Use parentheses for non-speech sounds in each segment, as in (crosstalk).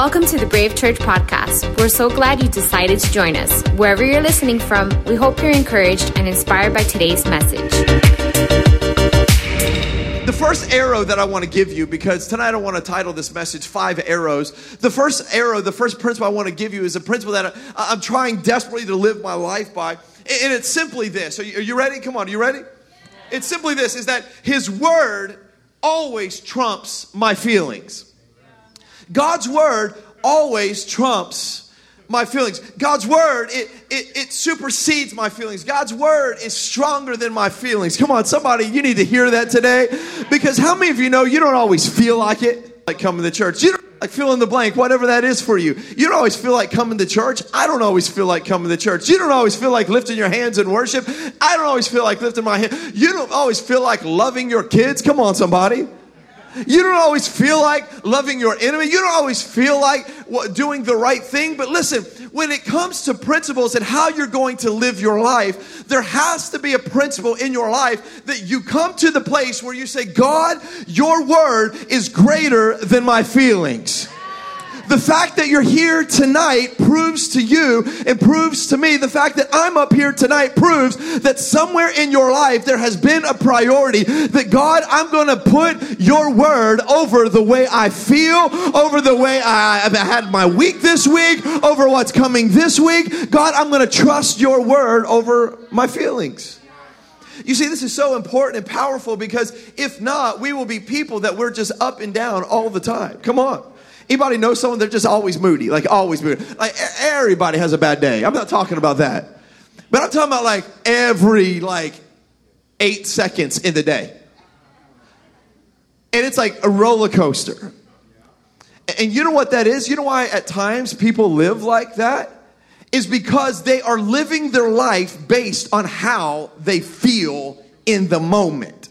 Welcome to the Brave Church podcast. We're so glad you decided to join us. Wherever you're listening from, we hope you're encouraged and inspired by today's message. The first arrow that I want to give you, because tonight I want to title this message Five Arrows. The first arrow, the first principle I want to give you is a principle that I'm trying desperately to live my life by. And it's simply this. Are you ready? Come on, are you ready? It's simply this is that His Word always trumps my feelings. God's word always trumps my feelings. God's word, it, it, it supersedes my feelings. God's word is stronger than my feelings. Come on, somebody, you need to hear that today. Because how many of you know you don't always feel like it, like coming to church? You don't like fill in the blank, whatever that is for you. You don't always feel like coming to church. I don't always feel like coming to church. You don't always feel like lifting your hands in worship. I don't always feel like lifting my hand. You don't always feel like loving your kids. Come on, somebody. You don't always feel like loving your enemy. You don't always feel like doing the right thing. But listen, when it comes to principles and how you're going to live your life, there has to be a principle in your life that you come to the place where you say, God, your word is greater than my feelings. The fact that you're here tonight proves to you and proves to me the fact that I'm up here tonight proves that somewhere in your life there has been a priority that God, I'm going to put your word over the way I feel, over the way I, have had my week this week, over what's coming this week. God, I'm going to trust your word over my feelings. You see, this is so important and powerful because if not, we will be people that we're just up and down all the time. Come on. Anybody know someone they're just always moody, like always moody? Like everybody has a bad day. I'm not talking about that. But I'm talking about like every like 8 seconds in the day. And it's like a roller coaster. And you know what that is? You know why at times people live like that? Is because they are living their life based on how they feel in the moment.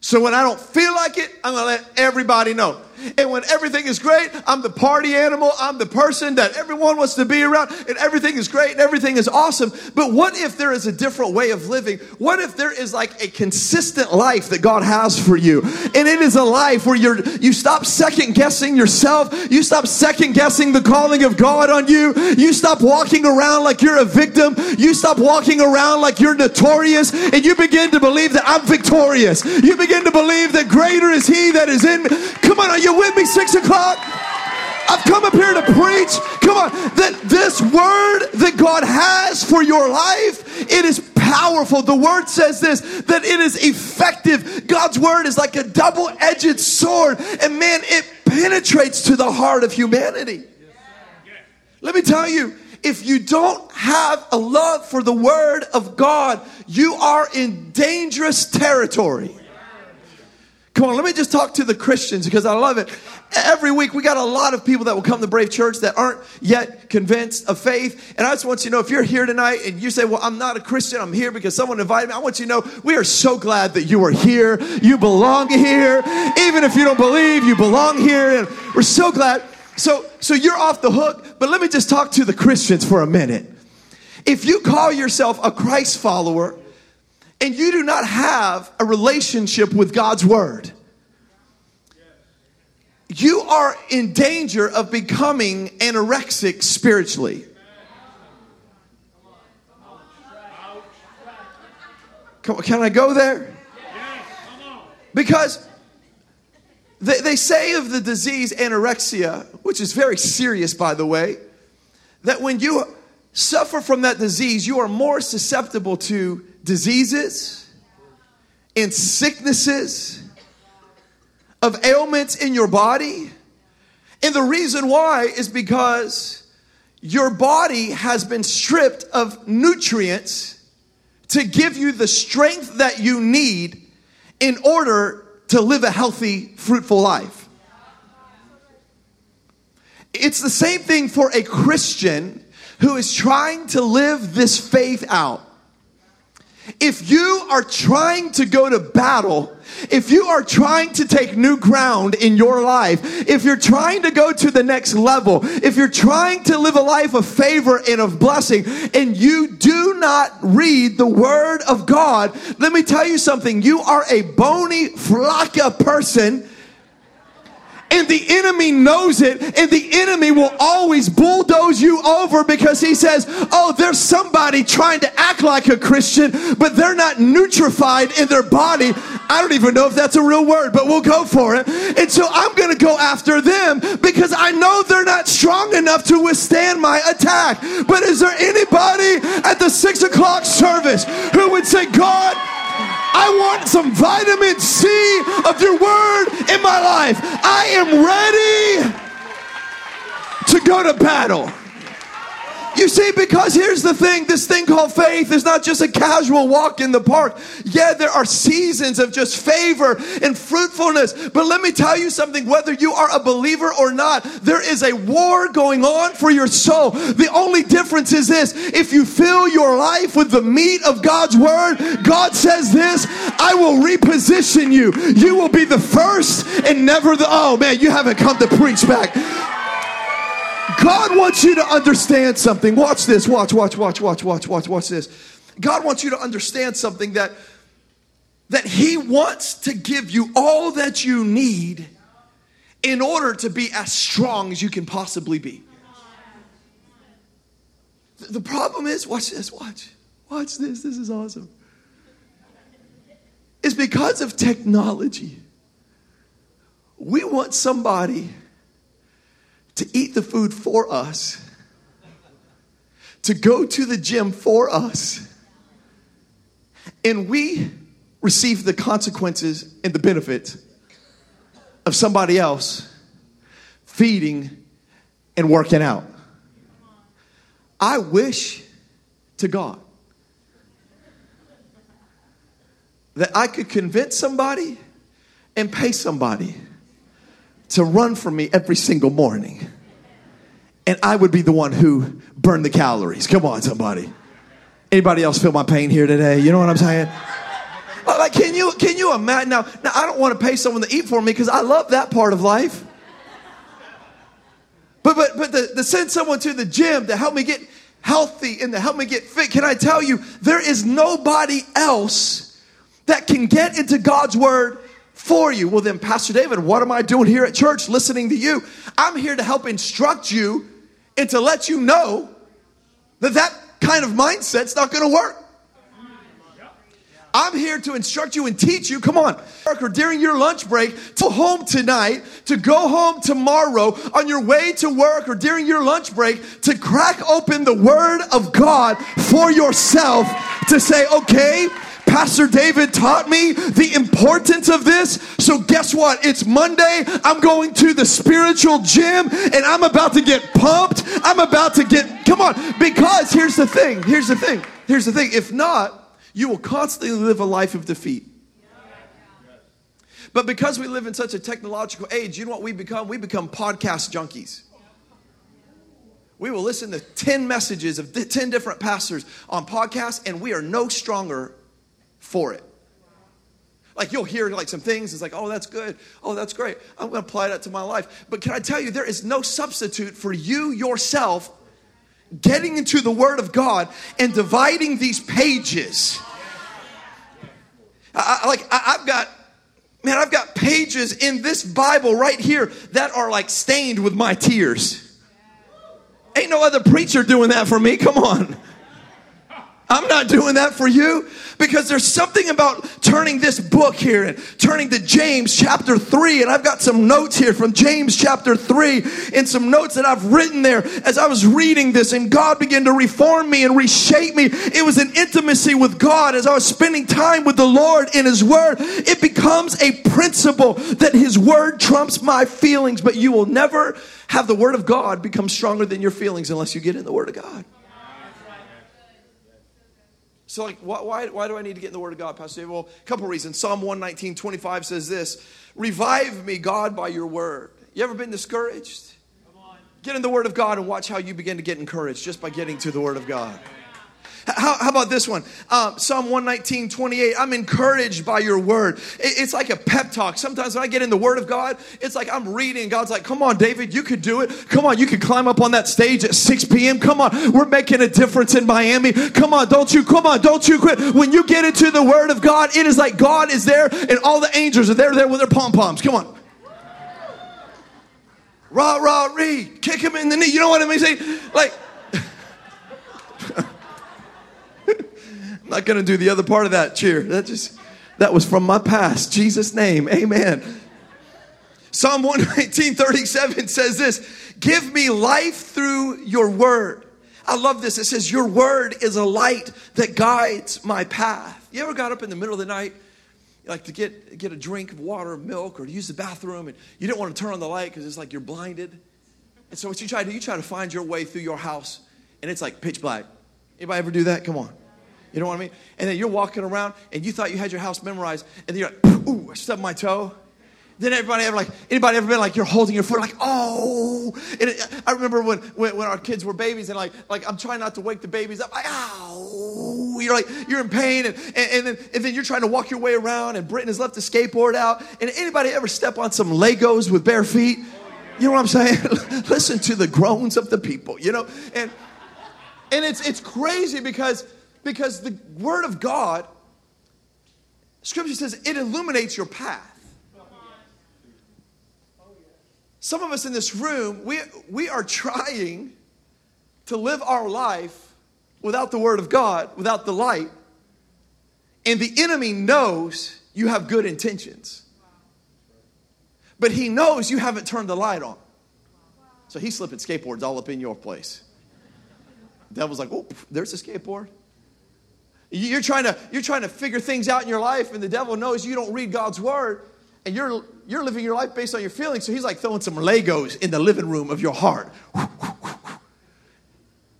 So when I don't feel like it, I'm gonna let everybody know. And when everything is great, I'm the party animal. I'm the person that everyone wants to be around, and everything is great and everything is awesome. But what if there is a different way of living? What if there is like a consistent life that God has for you? And it is a life where you're you stop second guessing yourself, you stop second guessing the calling of God on you, you stop walking around like you're a victim, you stop walking around like you're notorious, and you begin to believe that I'm victorious. You begin to believe that greater is He that is in me. Come on, are you with me? Six o'clock. I've come up here to preach. Come on, that this word that God has for your life, it is powerful. The word says this that it is effective. God's word is like a double edged sword, and man, it penetrates to the heart of humanity. Let me tell you, if you don't have a love for the word of God, you are in dangerous territory. Come on, let me just talk to the Christians because I love it. Every week we got a lot of people that will come to Brave Church that aren't yet convinced of faith. And I just want you to know if you're here tonight and you say, Well, I'm not a Christian, I'm here because someone invited me, I want you to know we are so glad that you are here. You belong here. Even if you don't believe, you belong here. And we're so glad. So, so you're off the hook, but let me just talk to the Christians for a minute. If you call yourself a Christ follower, and you do not have a relationship with God's word, you are in danger of becoming anorexic spiritually. Can I go there? Because they, they say of the disease anorexia, which is very serious, by the way, that when you suffer from that disease, you are more susceptible to diseases and sicknesses of ailments in your body. And the reason why is because your body has been stripped of nutrients to give you the strength that you need in order to live a healthy, fruitful life. It's the same thing for a Christian who is trying to live this faith out. If you are trying to go to battle, if you are trying to take new ground in your life, if you're trying to go to the next level, if you're trying to live a life of favor and of blessing, and you do not read the word of God, let me tell you something. You are a bony, flacca person And the enemy knows it, and the enemy will always bulldoze you over because he says, Oh, there's somebody trying to act like a Christian, but they're not nutrified in their body. I don't even know if that's a real word, but we'll go for it. And so I'm going to go after them because I know they're not strong enough to withstand my attack. But is there anybody at the six o'clock service who would say, God, I want some vitamin C of your word in my life. I am ready to go to battle. You see, because here's the thing this thing called faith is not just a casual walk in the park. Yeah, there are seasons of just favor and fruitfulness. But let me tell you something whether you are a believer or not, there is a war going on for your soul. The only difference is this if you fill your life with the meat of God's word, God says this I will reposition you. You will be the first and never the. Oh man, you haven't come to preach back. God wants you to understand something. Watch this. Watch, watch, watch, watch, watch, watch, watch this. God wants you to understand something that that he wants to give you all that you need in order to be as strong as you can possibly be. The problem is, watch this, watch. Watch this. This is awesome. It's because of technology. We want somebody to eat the food for us, to go to the gym for us, and we receive the consequences and the benefits of somebody else feeding and working out. I wish to God that I could convince somebody and pay somebody to run for me every single morning. And I would be the one who burned the calories. Come on, somebody. Anybody else feel my pain here today? You know what I'm saying? Like, can you can you imagine? Now, now I don't want to pay someone to eat for me because I love that part of life. But but but the, to send someone to the gym to help me get healthy and to help me get fit, can I tell you, there is nobody else that can get into God's word for you. Well, then, Pastor David, what am I doing here at church listening to you? I'm here to help instruct you and to let you know that that kind of mindset's not going to work. I'm here to instruct you and teach you. Come on. Or during your lunch break, to home tonight, to go home tomorrow, on your way to work or during your lunch break, to crack open the Word of God for yourself to say, okay, Pastor David taught me the importance of this. So, guess what? It's Monday. I'm going to the spiritual gym and I'm about to get pumped. I'm about to get, come on. Because here's the thing. Here's the thing. Here's the thing. If not, you will constantly live a life of defeat. But because we live in such a technological age, you know what we become? We become podcast junkies. We will listen to 10 messages of 10 different pastors on podcasts, and we are no stronger for it. Like you'll hear like some things, it's like, oh, that's good. Oh, that's great. I'm gonna apply that to my life. But can I tell you, there is no substitute for you yourself getting into the Word of God and dividing these pages. I, like I, I've got man, I've got pages in this Bible right here that are like stained with my tears. Ain't no other preacher doing that for me. Come on. I'm not doing that for you because there's something about turning this book here and turning to James chapter 3. And I've got some notes here from James chapter 3 and some notes that I've written there as I was reading this. And God began to reform me and reshape me. It was an intimacy with God as I was spending time with the Lord in His Word. It becomes a principle that His Word trumps my feelings, but you will never have the Word of God become stronger than your feelings unless you get in the Word of God. So, like, why, why, why, do I need to get in the Word of God, Pastor David? Well, a couple reasons. Psalm 119, 25 says this Revive me, God, by your word. You ever been discouraged? Get in the Word of God and watch how you begin to get encouraged just by getting to the Word of God. How, how, about this one? Um, Psalm 119, 28. I'm encouraged by your word. It, it's like a pep talk. Sometimes when I get in the word of God, it's like I'm reading. God's like, come on, David, you could do it. Come on, you could climb up on that stage at 6 p.m. Come on, we're making a difference in Miami. Come on, don't you, come on, don't you quit. When you get into the word of God, it is like God is there and all the angels are there, there with their pom poms. Come on. Rah, rah, Reed. Kick him in the knee. You know what I mean? Like, I'm not going to do the other part of that cheer. That just, that was from my past. Jesus' name. Amen. Psalm 119, 37 says this Give me life through your word. I love this. It says, Your word is a light that guides my path. You ever got up in the middle of the night, like to get, get a drink of water milk or to use the bathroom, and you didn't want to turn on the light because it's like you're blinded? And so what you try to do, you try to find your way through your house, and it's like pitch black. Anybody ever do that? Come on. You know what I mean? And then you're walking around and you thought you had your house memorized, and then you're like, ooh, I stubbed my toe. Then everybody ever like anybody ever been like you're holding your foot like oh! And it, I remember when, when when our kids were babies and like like I'm trying not to wake the babies up like ow! You're like you're in pain and, and, and then and then you're trying to walk your way around and Britton has left the skateboard out. And anybody ever step on some Legos with bare feet? You know what I'm saying? (laughs) Listen to the groans of the people you know? And and it's it's crazy because because the word of God scripture says it illuminates your path some of us in this room, we, we are trying to live our life without the Word of God, without the light. And the enemy knows you have good intentions. But he knows you haven't turned the light on. So he's slipping skateboards all up in your place. The devil's like, oh, there's a skateboard. You're trying, to, you're trying to figure things out in your life, and the devil knows you don't read God's word and you're you're living your life based on your feelings. So he's like throwing some Legos in the living room of your heart.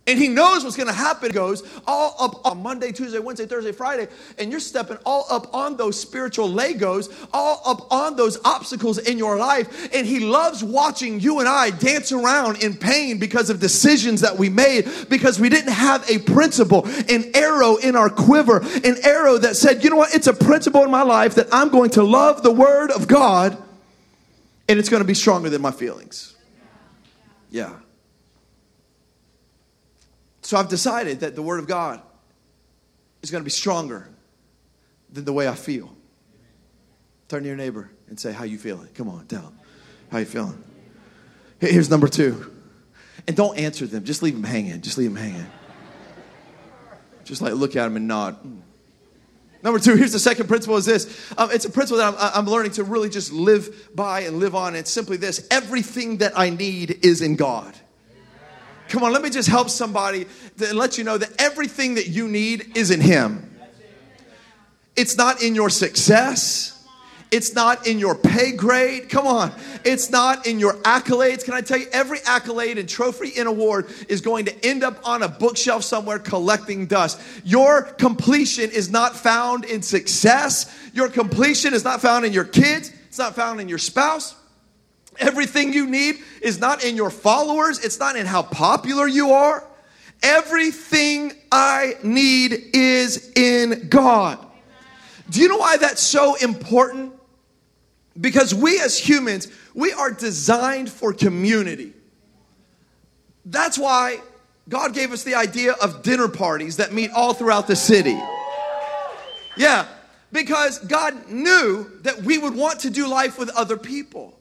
And he knows what's going to happen. He Goes all up on Monday, Tuesday, Wednesday, Thursday, Friday, and you're stepping all up on those spiritual Legos, all up on those obstacles in your life. And he loves watching you and I dance around in pain because of decisions that we made, because we didn't have a principle, an arrow in our quiver, an arrow that said, you know what, it's a principle in my life that I'm going to love the Word of God, and it's going to be stronger than my feelings. Yeah. So I've decided that the Word of God is going to be stronger than the way I feel. Turn to your neighbor and say, how you feeling? Come on, tell them. How you feeling? Here's number two. And don't answer them. Just leave them hanging. Just leave them hanging. Just like look at them and nod. Number two, here's the second principle is this. Um, it's a principle that I'm, I'm learning to really just live by and live on. It's simply this. Everything that I need is in God. Come on, let me just help somebody and let you know that everything that you need is in Him. It's not in your success. It's not in your pay grade. Come on. It's not in your accolades. Can I tell you, every accolade and trophy and award is going to end up on a bookshelf somewhere collecting dust. Your completion is not found in success. Your completion is not found in your kids. It's not found in your spouse. Everything you need is not in your followers, it's not in how popular you are. Everything I need is in God. Do you know why that's so important? Because we as humans, we are designed for community. That's why God gave us the idea of dinner parties that meet all throughout the city. Yeah, because God knew that we would want to do life with other people.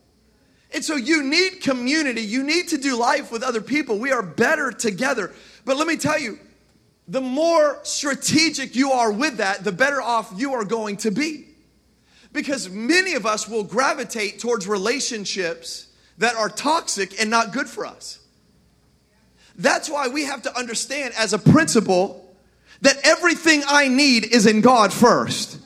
And so you need community. You need to do life with other people. We are better together. But let me tell you, the more strategic you are with that, the better off you are going to be. Because many of us will gravitate towards relationships that are toxic and not good for us. That's why we have to understand as a principle that everything I need is in God first.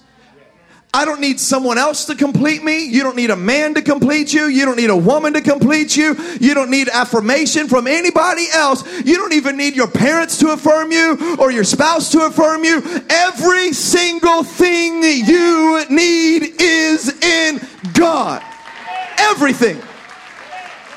I don't need someone else to complete me. You don't need a man to complete you. You don't need a woman to complete you. You don't need affirmation from anybody else. You don't even need your parents to affirm you or your spouse to affirm you. Every single thing you need is in God. Everything.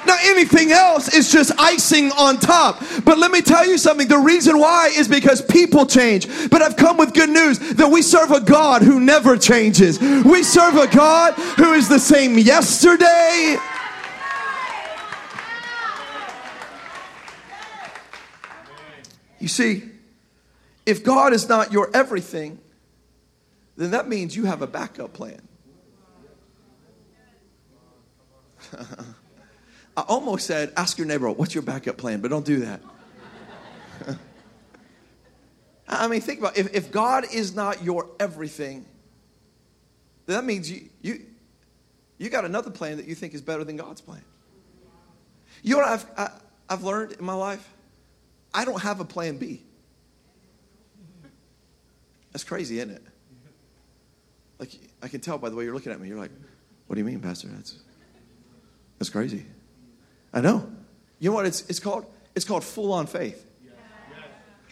Now, anything else is just icing on top. But let me tell you something. The reason why is because people change. But I've come with good news that we serve a God who never changes. We serve a God who is the same yesterday. You see, if God is not your everything, then that means you have a backup plan. (laughs) I almost said, ask your neighbor, what's your backup plan? But don't do that. (laughs) I mean, think about it. If, if God is not your everything, that means you, you, you got another plan that you think is better than God's plan. You know what I've, I, I've learned in my life? I don't have a plan B. That's crazy, isn't it? Like, I can tell by the way you're looking at me. You're like, what do you mean, Pastor? That's, that's crazy. I know. You know what it's, it's called? It's called full on faith.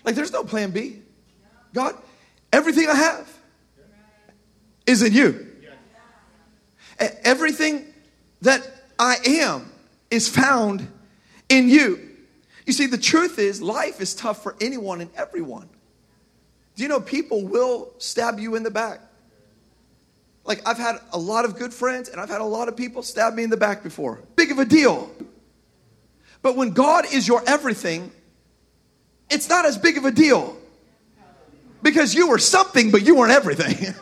Like, there's no plan B. God, everything I have is in you. Everything that I am is found in you. You see, the truth is, life is tough for anyone and everyone. Do you know people will stab you in the back? Like, I've had a lot of good friends and I've had a lot of people stab me in the back before. Big of a deal. But when God is your everything, it's not as big of a deal because you were something, but you weren't everything.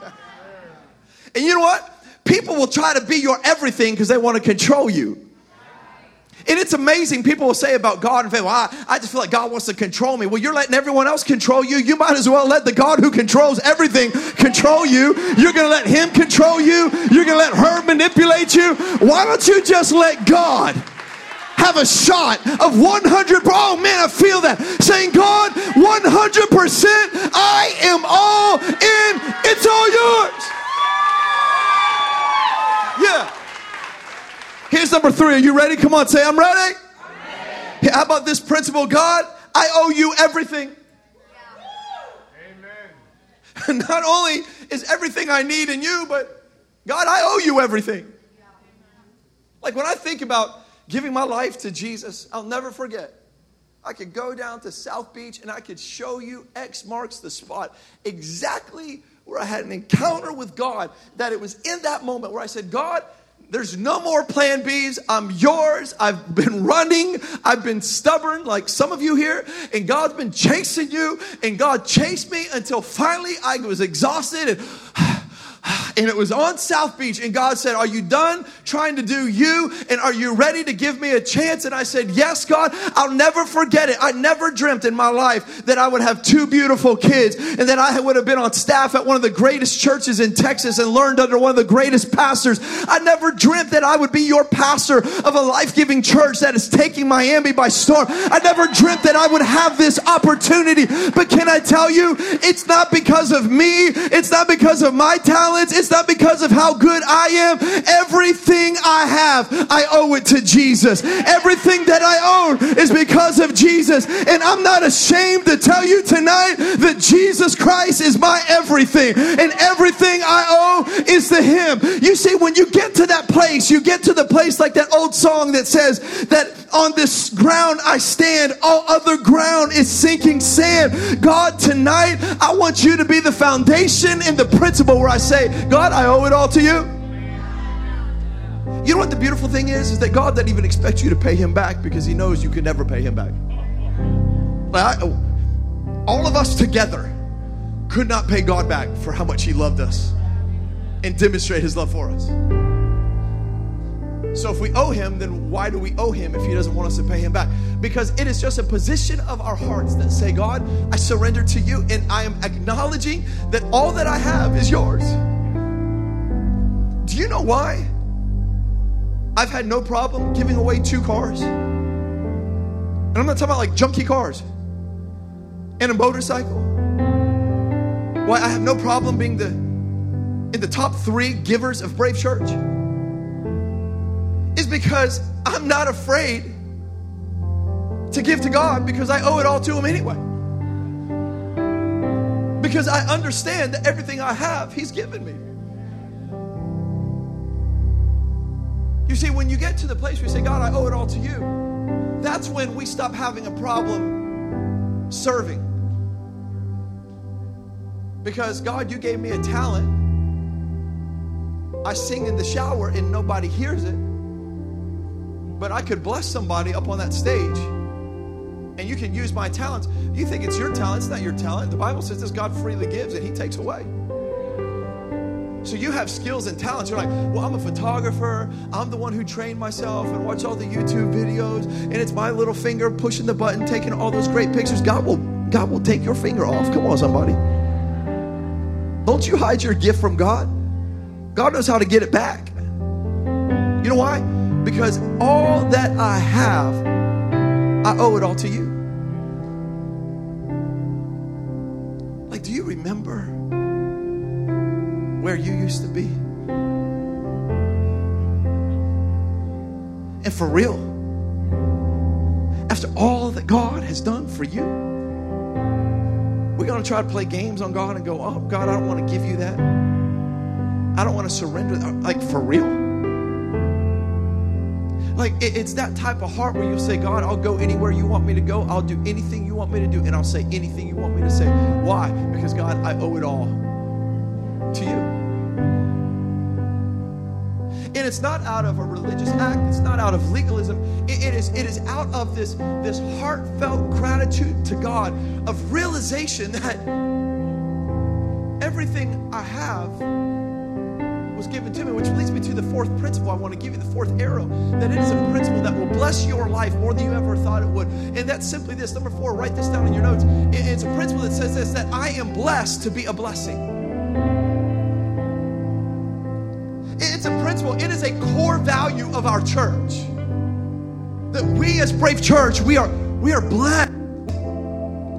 (laughs) and you know what? People will try to be your everything because they want to control you. And it's amazing. People will say about God and say, well, I, I, just feel like God wants to control me. Well, you're letting everyone else control you. You might as well let the God who controls everything control you. You're going to let Him control you. You're going to let her manipulate you. Why don't you just let God? Have a shot of 100 oh man i feel that saying god 100% i am all in it's all yours yeah Here's number three. Are you ready? Come on, say, I'm ready. I'm ready. How about this principle? God, I owe you everything. Amen. (laughs) Not only is everything I need in you, but God, I owe you everything. Like when I think about giving my life to Jesus, I'll never forget. I could go down to South Beach and I could show you X marks the spot exactly where I had an encounter with God. That it was in that moment where I said, God, there's no more plan Bs. I'm yours. I've been running. I've been stubborn like some of you here. And God's been chasing you. And God chased me until finally I was exhausted and (sighs) and it was on South Beach. And God said, Are you done trying to do you? And are you ready to give me a chance? And I said, Yes, God. I'll never forget it. I never dreamt in my life that I would have two beautiful kids and that I would have been on staff at one of the greatest churches in Texas and learned under one of the greatest pastors. I never dreamt that I would be your pastor of a life giving church that is taking Miami by storm. I never dreamt that I would have this opportunity. But can I tell you, it's not because of me, it's not because of my it's not because of how good I am. Everything I have, I owe it to Jesus. Everything that I own is because of Jesus. And I'm not ashamed to tell you tonight that Jesus Christ is my everything. And everything I owe is to Him. You see, when you get to that place, you get to the place like that old song that says that on this ground I stand, all other ground is sinking sand. God, tonight, I want you to be the foundation and the principle where I say, God, I owe it all to you. You know what the beautiful thing is? Is that God doesn't even expect you to pay him back because he knows you can never pay him back. I, all of us together could not pay God back for how much he loved us and demonstrate his love for us. So if we owe him, then why do we owe him if he doesn't want us to pay him back? Because it is just a position of our hearts that say, God, I surrender to you and I am acknowledging that all that I have is yours. Do you know why? I've had no problem giving away two cars. And I'm not talking about like junky cars and a motorcycle. Why I have no problem being the in the top three givers of Brave Church because I'm not afraid to give to God because I owe it all to Him anyway. Because I understand that everything I have, He's given me. You see, when you get to the place where you say, God, I owe it all to you, that's when we stop having a problem serving. Because, God, you gave me a talent. I sing in the shower and nobody hears it but I could bless somebody up on that stage and you can use my talents. You think it's your talent, it's not your talent. The Bible says this God freely gives and he takes away. So you have skills and talents. You're like, well, I'm a photographer. I'm the one who trained myself and watch all the YouTube videos, and it's my little finger pushing the button, taking all those great pictures. God will, God will take your finger off. Come on, somebody. Don't you hide your gift from God. God knows how to get it back. You know why? Because all that I have, I owe it all to you. Like, do you remember where you used to be? And for real, after all that God has done for you, we're going to try to play games on God and go, oh, God, I don't want to give you that. I don't want to surrender. Like, for real. Like, it's that type of heart where you'll say, God, I'll go anywhere you want me to go. I'll do anything you want me to do. And I'll say anything you want me to say. Why? Because, God, I owe it all to you. And it's not out of a religious act. It's not out of legalism. it, it is, it is out of this, this heartfelt gratitude to God of realization that everything I have was given to me, which leads me to the fourth principle. I want to give you the fourth arrow that it is a principle that will bless your life more than you ever thought it would. And that's simply this. Number four, write this down in your notes. It's a principle that says this that I am blessed to be a blessing. It's a principle, it is a core value of our church. That we as Brave Church, we are we are blessed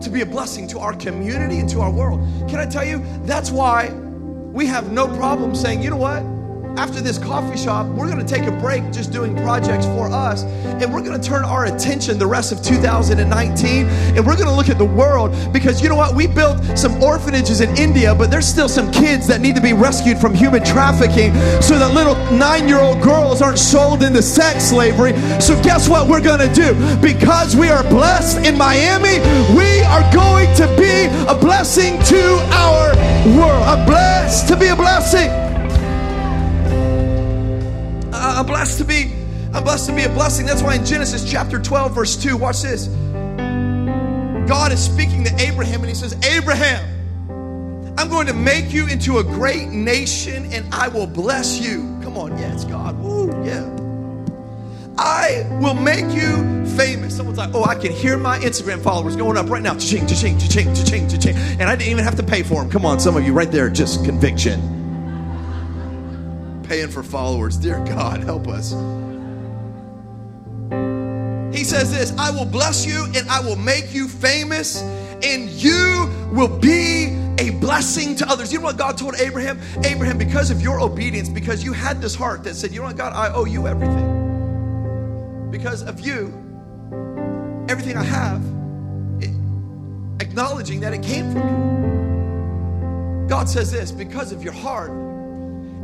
to be a blessing to our community and to our world. Can I tell you? That's why we have no problem saying, you know what? After this coffee shop, we're going to take a break just doing projects for us. And we're going to turn our attention the rest of 2019 and we're going to look at the world because you know what? We built some orphanages in India, but there's still some kids that need to be rescued from human trafficking so that little nine year old girls aren't sold into sex slavery. So, guess what we're going to do? Because we are blessed in Miami, we are going to be a blessing to our world. I'm blessed to be a blessing. I'm blessed to be I'm blessed to be a blessing. That's why in Genesis chapter 12 verse 2, watch this. God is speaking to Abraham and he says, "Abraham, I'm going to make you into a great nation and I will bless you." Come on, yes, God. Woo, yeah. I will make you famous. Someone's like, oh, I can hear my Instagram followers going up right now. Cha-ching, cha-ching, cha-ching, cha-ching, cha-ching. And I didn't even have to pay for them. Come on, some of you right there, just conviction. Paying for followers. Dear God, help us. He says this I will bless you and I will make you famous, and you will be a blessing to others. You know what God told Abraham? Abraham, because of your obedience, because you had this heart that said, you know what, God, I owe you everything because of you, everything I have, it, acknowledging that it came from you. God says this because of your heart,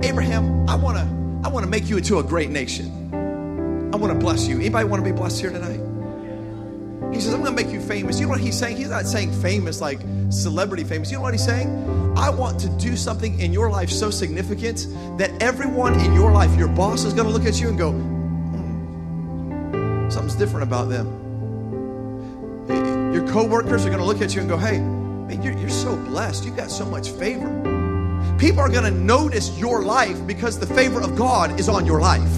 Abraham, I want to I want to make you into a great nation. I want to bless you. Anybody want to be blessed here tonight? He says, I'm going to make you famous. You know what he's saying? He's not saying famous like celebrity famous. You know what he's saying? I want to do something in your life so significant that everyone in your life, your boss is going to look at you and go, hmm, Something's different about them. Your coworkers are going to look at you and go, hey, man, you're, you're so blessed. You've got so much favor. People are going to notice your life because the favor of God is on your life.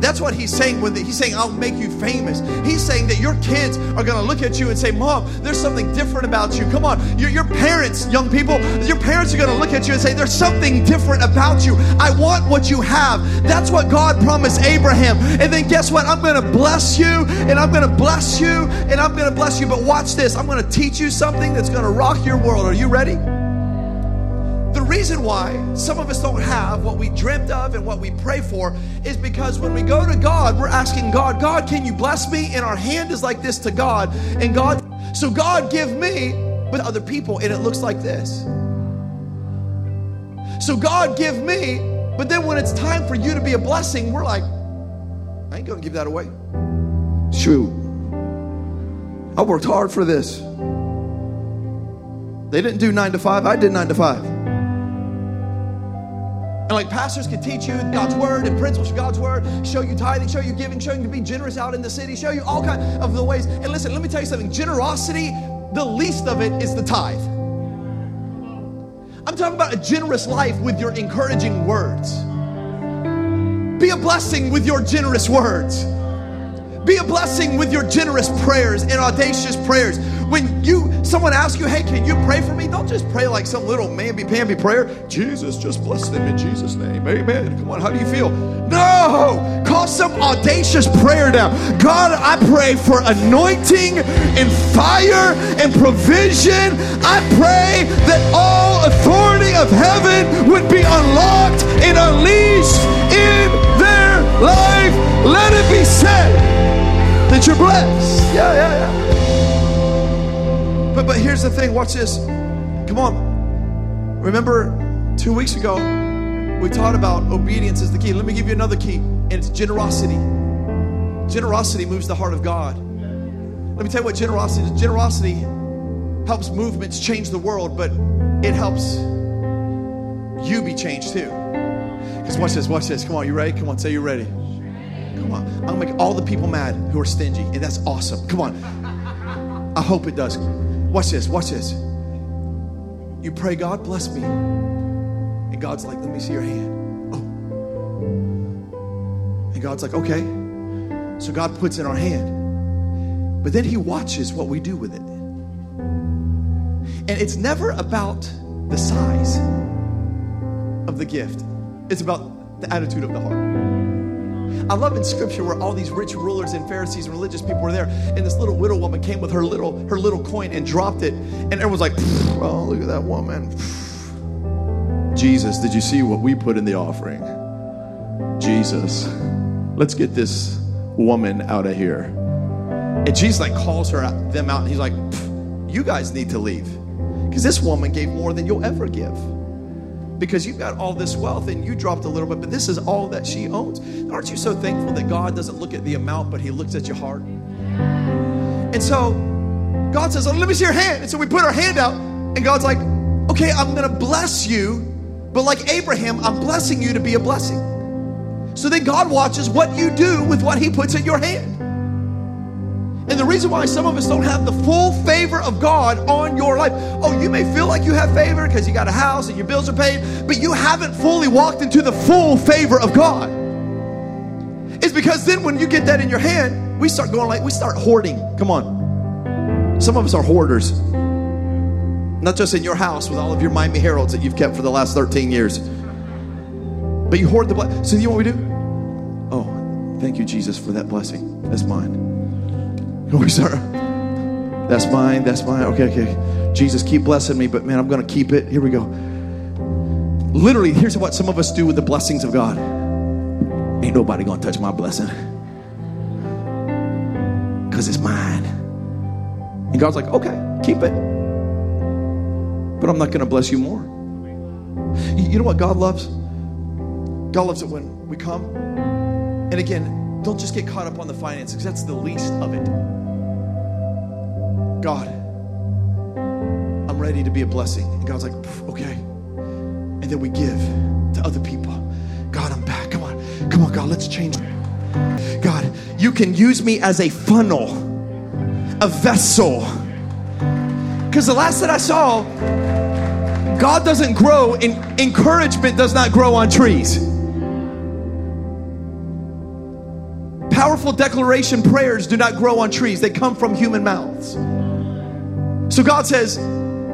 That's what he's saying when he's saying, I'll make you famous. He's saying that your kids are going to look at you and say, Mom, there's something different about you. Come on. Your, your parents, young people, your parents are going to look at you and say, There's something different about you. I want what you have. That's what God promised Abraham. And then guess what? I'm going to bless you and I'm going to bless you and I'm going to bless you. But watch this. I'm going to teach you something that's going to rock your world. Are you ready? Reason why some of us don't have what we dreamt of and what we pray for is because when we go to God, we're asking God, God, can you bless me? And our hand is like this to God. And God, so God, give me, but other people, and it looks like this. So God, give me, but then when it's time for you to be a blessing, we're like, I ain't gonna give that away. Shoot. I worked hard for this. They didn't do nine to five, I did nine to five. And like pastors can teach you God's word and principles of God's word, show you tithing, show you giving, show you to be generous out in the city, show you all kinds of the ways. And listen, let me tell you something generosity, the least of it is the tithe. I'm talking about a generous life with your encouraging words. Be a blessing with your generous words. Be a blessing with your generous prayers and audacious prayers. When you someone asks you, "Hey, can you pray for me?" Don't just pray like some little mamby-pamby prayer. Jesus, just bless them in Jesus' name. Amen. Come on, how do you feel? No, call some audacious prayer down. God, I pray for anointing and fire and provision. I pray that all authority of heaven would be unlocked and unleashed in their life. Let it be said that you're blessed. Yeah, yeah, yeah. But but here's the thing. Watch this. Come on. Remember, two weeks ago we taught about obedience is the key. Let me give you another key, and it's generosity. Generosity moves the heart of God. Let me tell you what generosity is. Generosity helps movements change the world, but it helps you be changed too. Because watch this, watch this. Come on, you ready? Come on, say you're ready. Come on. I'm gonna make all the people mad who are stingy, and that's awesome. Come on. I hope it does. Watch this, watch this. You pray, God bless me. And God's like, let me see your hand. Oh. And God's like, okay. So God puts in our hand. But then He watches what we do with it. And it's never about the size of the gift, it's about the attitude of the heart. I love in scripture where all these rich rulers and Pharisees and religious people were there, and this little widow woman came with her little her little coin and dropped it, and everyone's like, "Oh, look at that woman." Jesus, did you see what we put in the offering? Jesus, let's get this woman out of here. And Jesus like calls her out, them out, and he's like, "You guys need to leave, because this woman gave more than you'll ever give." Because you've got all this wealth and you dropped a little bit, but this is all that she owns. Aren't you so thankful that God doesn't look at the amount, but He looks at your heart? And so God says, oh, Let me see your hand. And so we put our hand out, and God's like, Okay, I'm going to bless you, but like Abraham, I'm blessing you to be a blessing. So then God watches what you do with what He puts in your hand. And the reason why some of us don't have the full favor of God on your life, oh, you may feel like you have favor because you got a house and your bills are paid, but you haven't fully walked into the full favor of God. It's because then when you get that in your hand, we start going like, we start hoarding. Come on. Some of us are hoarders. Not just in your house with all of your Miami Heralds that you've kept for the last 13 years, but you hoard the blessing. So, you know what we do? Oh, thank you, Jesus, for that blessing. That's mine. (laughs) Start, that's mine, that's mine. Okay, okay. Jesus, keep blessing me, but man, I'm going to keep it. Here we go. Literally, here's what some of us do with the blessings of God. Ain't nobody going to touch my blessing because it's mine. And God's like, okay, keep it. But I'm not going to bless you more. You know what God loves? God loves it when we come. And again, don't just get caught up on the finances that's the least of it. God, I'm ready to be a blessing. And God's like, okay. And then we give to other people. God, I'm back. Come on. Come on, God, let's change. God, you can use me as a funnel, a vessel. Because the last that I saw, God doesn't grow, and encouragement does not grow on trees. Powerful declaration prayers do not grow on trees, they come from human mouths. So God says,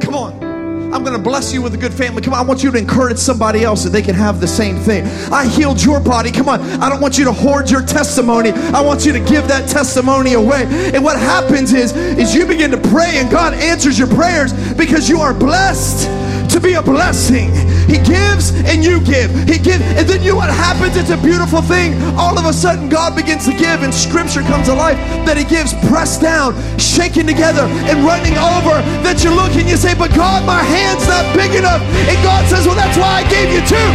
Come on. I'm going to bless you with a good family. Come on, I want you to encourage somebody else that they can have the same thing. I healed your body. Come on, I don't want you to hoard your testimony. I want you to give that testimony away. And what happens is, is you begin to pray, and God answers your prayers because you are blessed to be a blessing. He gives and you give. He gives, and then you know what happens? It's a beautiful thing. All of a sudden, God begins to give, and scripture comes to life that He gives pressed down, shaken together, and running over. That you look and you say, But God, my hand's not big enough. And God says, Well, that's why I gave you two.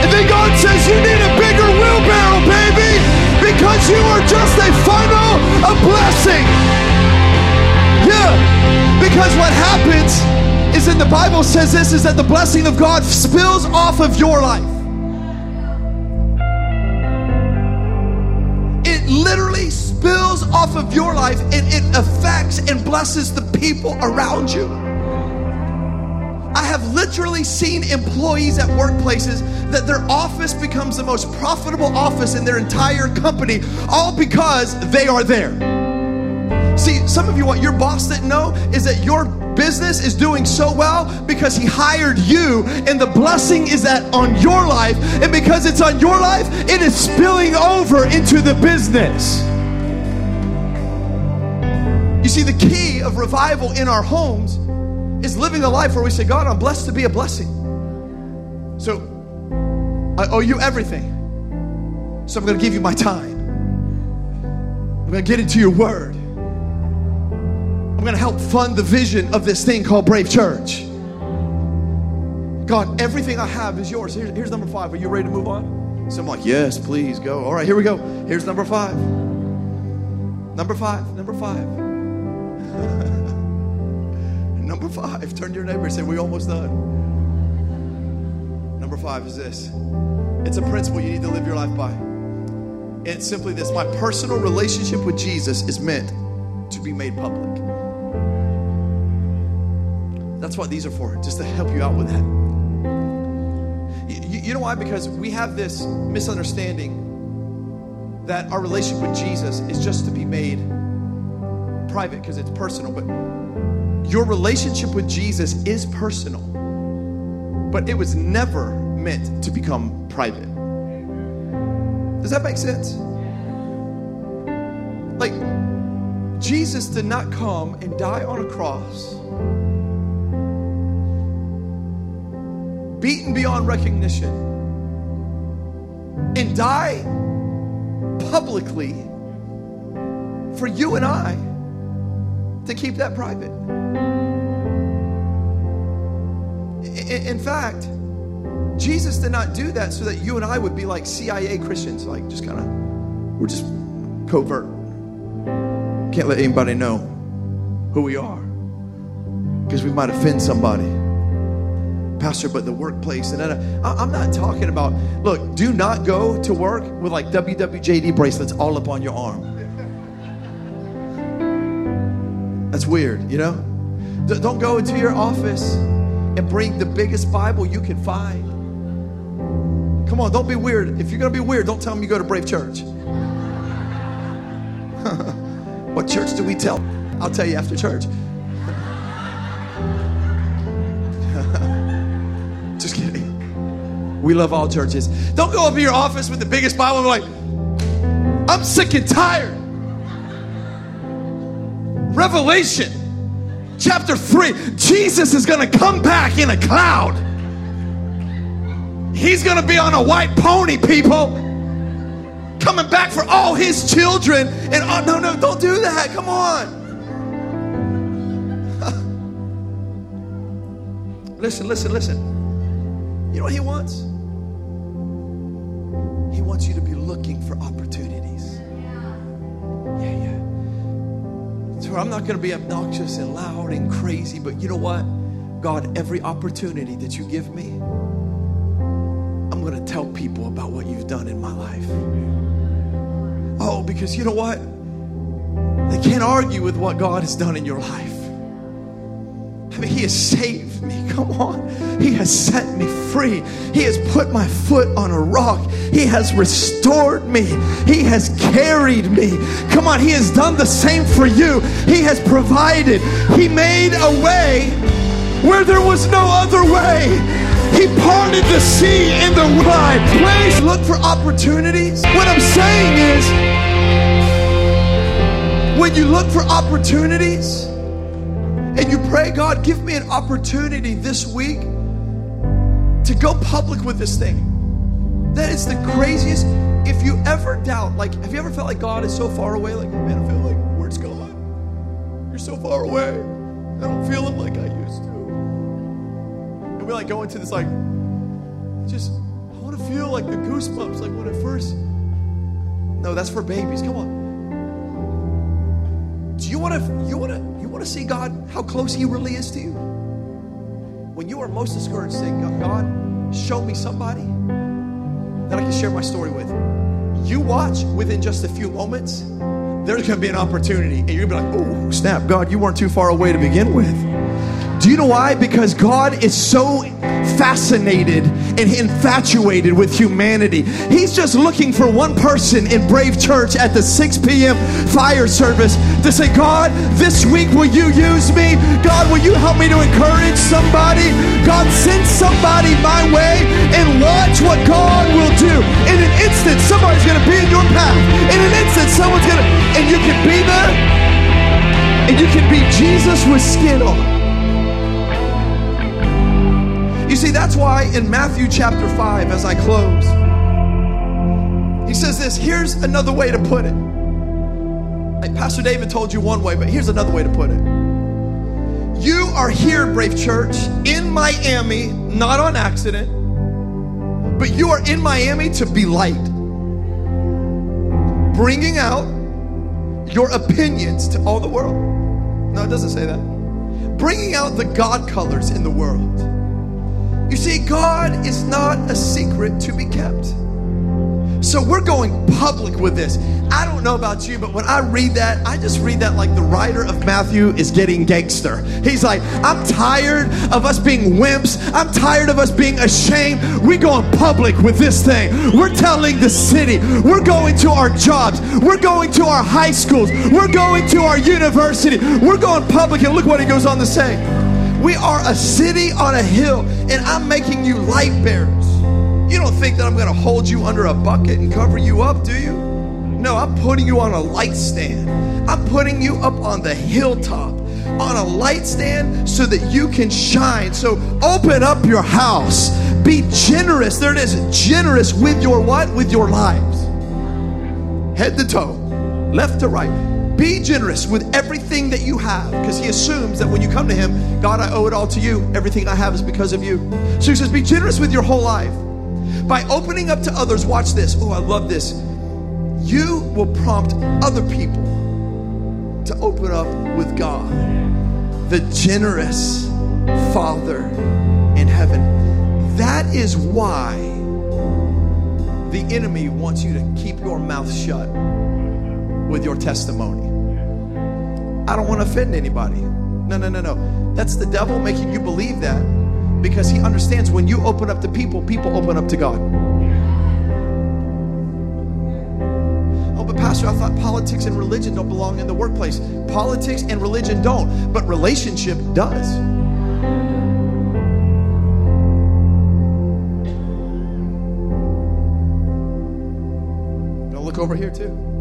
And then God says, You need a bigger wheelbarrow, baby, because you are just a funnel of blessing. Yeah, because what happens is that the Bible says this is that the blessing of God spills off of your life. It literally spills off of your life and it affects and blesses the people around you. I have literally seen employees at workplaces that their office becomes the most profitable office in their entire company, all because they are there. See, some of you, what your boss didn't know is that your business is doing so well because he hired you, and the blessing is that on your life, and because it's on your life, it is spilling over into the business. You see, the key of revival in our homes is living a life where we say, God, I'm blessed to be a blessing. So I owe you everything. So I'm going to give you my time. I'm going to get into your word. I'm going to help fund the vision of this thing called Brave Church. God, everything I have is yours. Here's, here's number five. Are you ready to move on? So I'm like, yes, please go. All right, here we go. Here's number five. Number five. Number five. (laughs) number five. Turn to your neighbor and say, We're almost done. Number five is this it's a principle you need to live your life by. And it's simply this my personal relationship with Jesus is meant to be made public. That's what these are for, just to help you out with that. You, you know why? Because we have this misunderstanding that our relationship with Jesus is just to be made private because it's personal. But your relationship with Jesus is personal, but it was never meant to become private. Does that make sense? Like, Jesus did not come and die on a cross beaten beyond recognition, and die publicly for you and I to keep that private. In fact, Jesus did not do that so that you and I would be like CIA Christians, like just kind of, we're just covert. Can't let anybody know who we are because we might offend somebody. Pastor, but the workplace, and I'm not talking about, look, do not go to work with like WWJD bracelets all up on your arm. That's weird, you know? Don't go into your office and bring the biggest Bible you can find. Come on, don't be weird. If you're going to be weird, don't tell them you go to Brave Church. (laughs) what church do we tell? I'll tell you after church. Just kidding. We love all churches. Don't go up in your office with the biggest Bible and like, I'm sick and tired. Revelation chapter 3 Jesus is going to come back in a cloud. He's going to be on a white pony, people. Coming back for all his children. And oh, no, no, don't do that. Come on. (laughs) listen, listen, listen. You know what he wants? He wants you to be looking for opportunities. Yeah, yeah. So I'm not going to be obnoxious and loud and crazy, but you know what? God, every opportunity that you give me, I'm going to tell people about what you've done in my life. Oh, because you know what? They can't argue with what God has done in your life. He has saved me. (laughs) Come on. He has set me free. He has put my foot on a rock. He has restored me. He has carried me. Come on. He has done the same for you. He has provided. He made a way where there was no other way. He parted the sea in the wide place. Look for opportunities. What I'm saying is, when you look for opportunities, and you pray, God, give me an opportunity this week to go public with this thing. That is the craziest. If you ever doubt, like, have you ever felt like God is so far away? Like, man, I feel like, where's God? You're so far away. I don't feel Him like I used to. And we like go into this, like, just, I want to feel like the goosebumps, like when I first. No, that's for babies. Come on. Do you want to, you want to, want to see God, how close He really is to you? When you are most discouraged, say, God, show me somebody that I can share my story with. You watch within just a few moments, there's going to be an opportunity. And you're going to be like, oh, snap, God, you weren't too far away to begin with. Do you know why? Because God is so fascinated and infatuated with humanity. He's just looking for one person in Brave Church at the 6 p.m. fire service to say, God, this week will you use me? God, will you help me to encourage somebody? God, send somebody my way and watch what God will do. In an instant, somebody's going to be in your path. In an instant, someone's going to, and you can be there and you can be Jesus with skin on. You see, that's why in Matthew chapter 5, as I close, he says this here's another way to put it. Like Pastor David told you one way, but here's another way to put it. You are here, Brave Church, in Miami, not on accident, but you are in Miami to be light, bringing out your opinions to all the world. No, it doesn't say that. Bringing out the God colors in the world. You see, God is not a secret to be kept. So we're going public with this. I don't know about you, but when I read that, I just read that like the writer of Matthew is getting gangster. He's like, I'm tired of us being wimps. I'm tired of us being ashamed. We're going public with this thing. We're telling the city. We're going to our jobs. We're going to our high schools. We're going to our university. We're going public. And look what he goes on to say. We are a city on a hill, and I'm making you light bearers. You don't think that I'm going to hold you under a bucket and cover you up, do you? No, I'm putting you on a light stand. I'm putting you up on the hilltop on a light stand so that you can shine. So open up your house. Be generous. There it is. Generous with your what? With your lives. Head to toe, left to right. Be generous with everything that you have because he assumes that when you come to him, God, I owe it all to you. Everything I have is because of you. So he says, Be generous with your whole life. By opening up to others, watch this. Oh, I love this. You will prompt other people to open up with God, the generous Father in heaven. That is why the enemy wants you to keep your mouth shut with your testimony. I don't want to offend anybody. No, no, no, no. That's the devil making you believe that because he understands when you open up to people, people open up to God. Oh, but Pastor, I thought politics and religion don't belong in the workplace. Politics and religion don't, but relationship does. Gonna look over here too.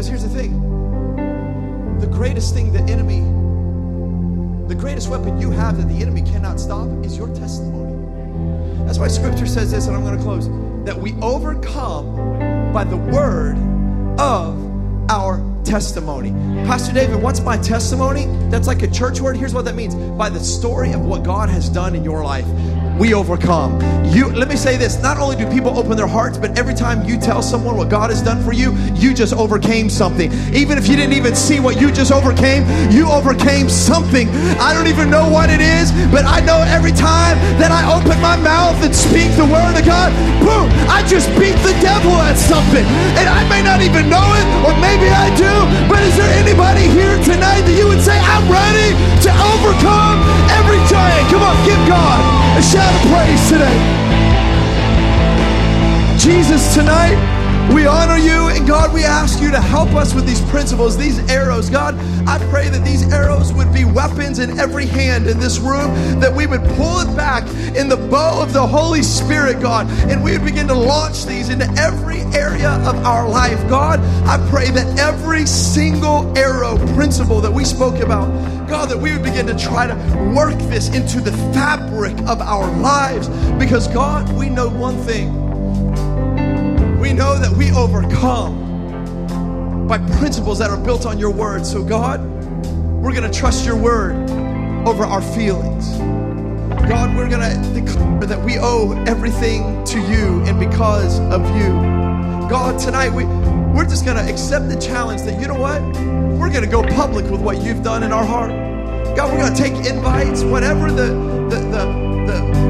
Because here's the thing the greatest thing the enemy, the greatest weapon you have that the enemy cannot stop is your testimony. That's why scripture says this, and I'm going to close that we overcome by the word of our testimony. Pastor David, what's my testimony? That's like a church word. Here's what that means by the story of what God has done in your life we overcome. You let me say this, not only do people open their hearts, but every time you tell someone what God has done for you, you just overcame something. Even if you didn't even see what you just overcame, you overcame something. I don't even know what it is, but I know every time that I open my mouth and speak the word of God, boom, I just beat the devil at something. And I may not even know it, or maybe I do, but is there anybody here tonight that you would say, I'm ready to overcome every giant? Come on, give God a shout praise today. Jesus, tonight, we honor you, and God, we ask you to help us with these principles, these arrows. God, I pray that these arrows would be weapons in every hand in this room, that we would pull it back in the bow of the Holy Spirit, God, and we would begin to launch these into every area of our life. God, I pray that every single arrow principle that we spoke about, God, that we would begin to try to work this into the fabric of our lives, because God, we know one thing know that we overcome by principles that are built on your word. So, God, we're going to trust your word over our feelings. God, we're going to declare that we owe everything to you and because of you. God, tonight we, we're just going to accept the challenge that, you know what? We're going to go public with what you've done in our heart. God, we're going to take invites, whatever the, the, the, the,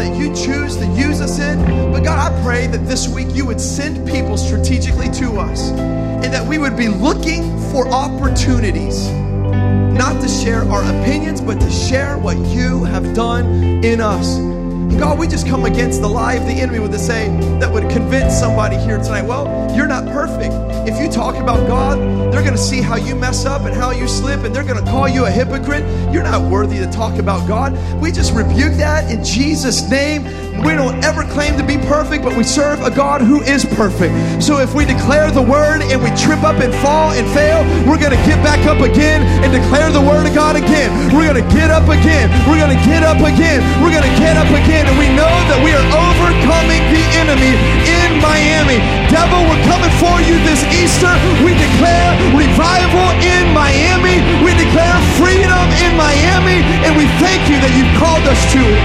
that you choose to use us in. But God, I pray that this week you would send people strategically to us and that we would be looking for opportunities not to share our opinions, but to share what you have done in us. God, we just come against the lie of the enemy with the say that would convince somebody here tonight, well, you're not perfect. If you talk about God, they're going to see how you mess up and how you slip, and they're going to call you a hypocrite. You're not worthy to talk about God. We just rebuke that in Jesus' name. We don't ever claim to be perfect, but we serve a God who is perfect. So if we declare the word and we trip up and fall and fail, we're going to get back up again and declare the word of God again. We're going to get up again. We're going to get up again. We're going to get up again. And we know that we are overcoming the enemy in Miami. Devil, we're coming for you this Easter. We declare revival in Miami. We declare freedom in Miami. And we thank you that you've called us to it.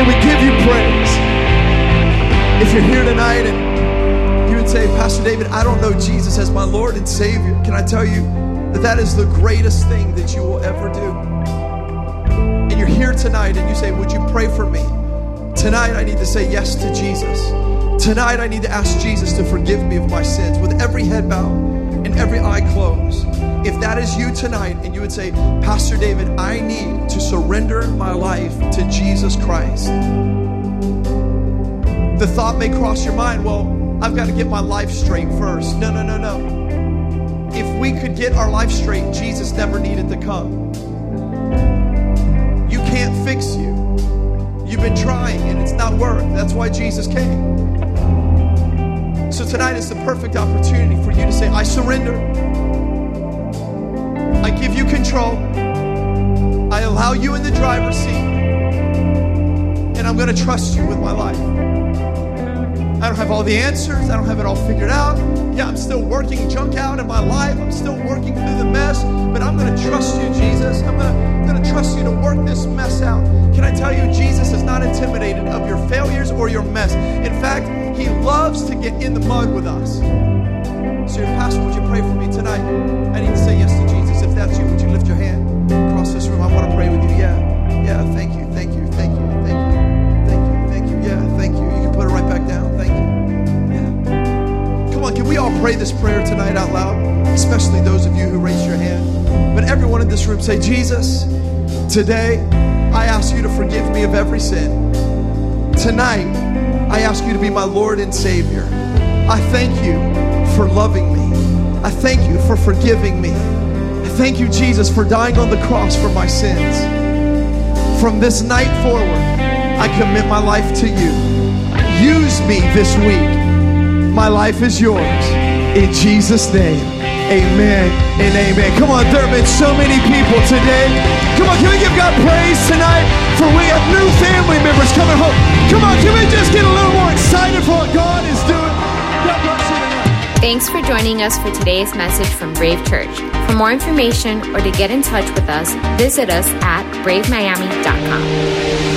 And we give you praise. If you're here tonight and you would say, Pastor David, I don't know Jesus as my Lord and Savior, can I tell you that that is the greatest thing that you will ever do? And you're here tonight and you say, Would you pray for me? Tonight I need to say yes to Jesus. Tonight I need to ask Jesus to forgive me of my sins with every head bowed and every eye closed. If that is you tonight and you would say, Pastor David, I need to surrender my life to Jesus Christ. The thought may cross your mind, well, I've got to get my life straight first. No, no, no, no. If we could get our life straight, Jesus never needed to come. You can't fix you. You've been trying and it's not worked. That's why Jesus came. So tonight is the perfect opportunity for you to say, I surrender. I give you control. I allow you in the driver's seat. And I'm going to trust you with my life. I don't have all the answers. I don't have it all figured out. Yeah, I'm still working junk out in my life. I'm still working through the mess. But I'm going to trust you, Jesus. I'm going to, I'm going to trust you to work this mess out. Can I tell you, intimidated of your failures or your mess. In fact, he loves to get in the mud with us. So, your pastor, would you pray for me tonight? I need to say yes to Jesus. If that's you, would you lift your hand across this room? I want to pray with you. Yeah. Yeah. Thank you. Thank you. Thank you. Thank you. Thank you. Thank you. Yeah. Thank you. You can put it right back down. Thank you. Yeah. Come on. Can we all pray this prayer tonight out loud? Especially those of you who raised your hand. But everyone in this room say, Jesus, today I ask you to forgive me of every sin. Tonight, I ask you to be my Lord and Savior. I thank you for loving me. I thank you for forgiving me. I thank you, Jesus, for dying on the cross for my sins. From this night forward, I commit my life to you. Use me this week. My life is yours. In Jesus' name, amen and amen. Come on, there have been so many people today. Come on, can we give God praise tonight? For we have new family members coming home. Come on, can we just get a little more excited for what God is doing? God bless you. Thanks for joining us for today's message from Brave Church. For more information or to get in touch with us, visit us at bravemiami.com.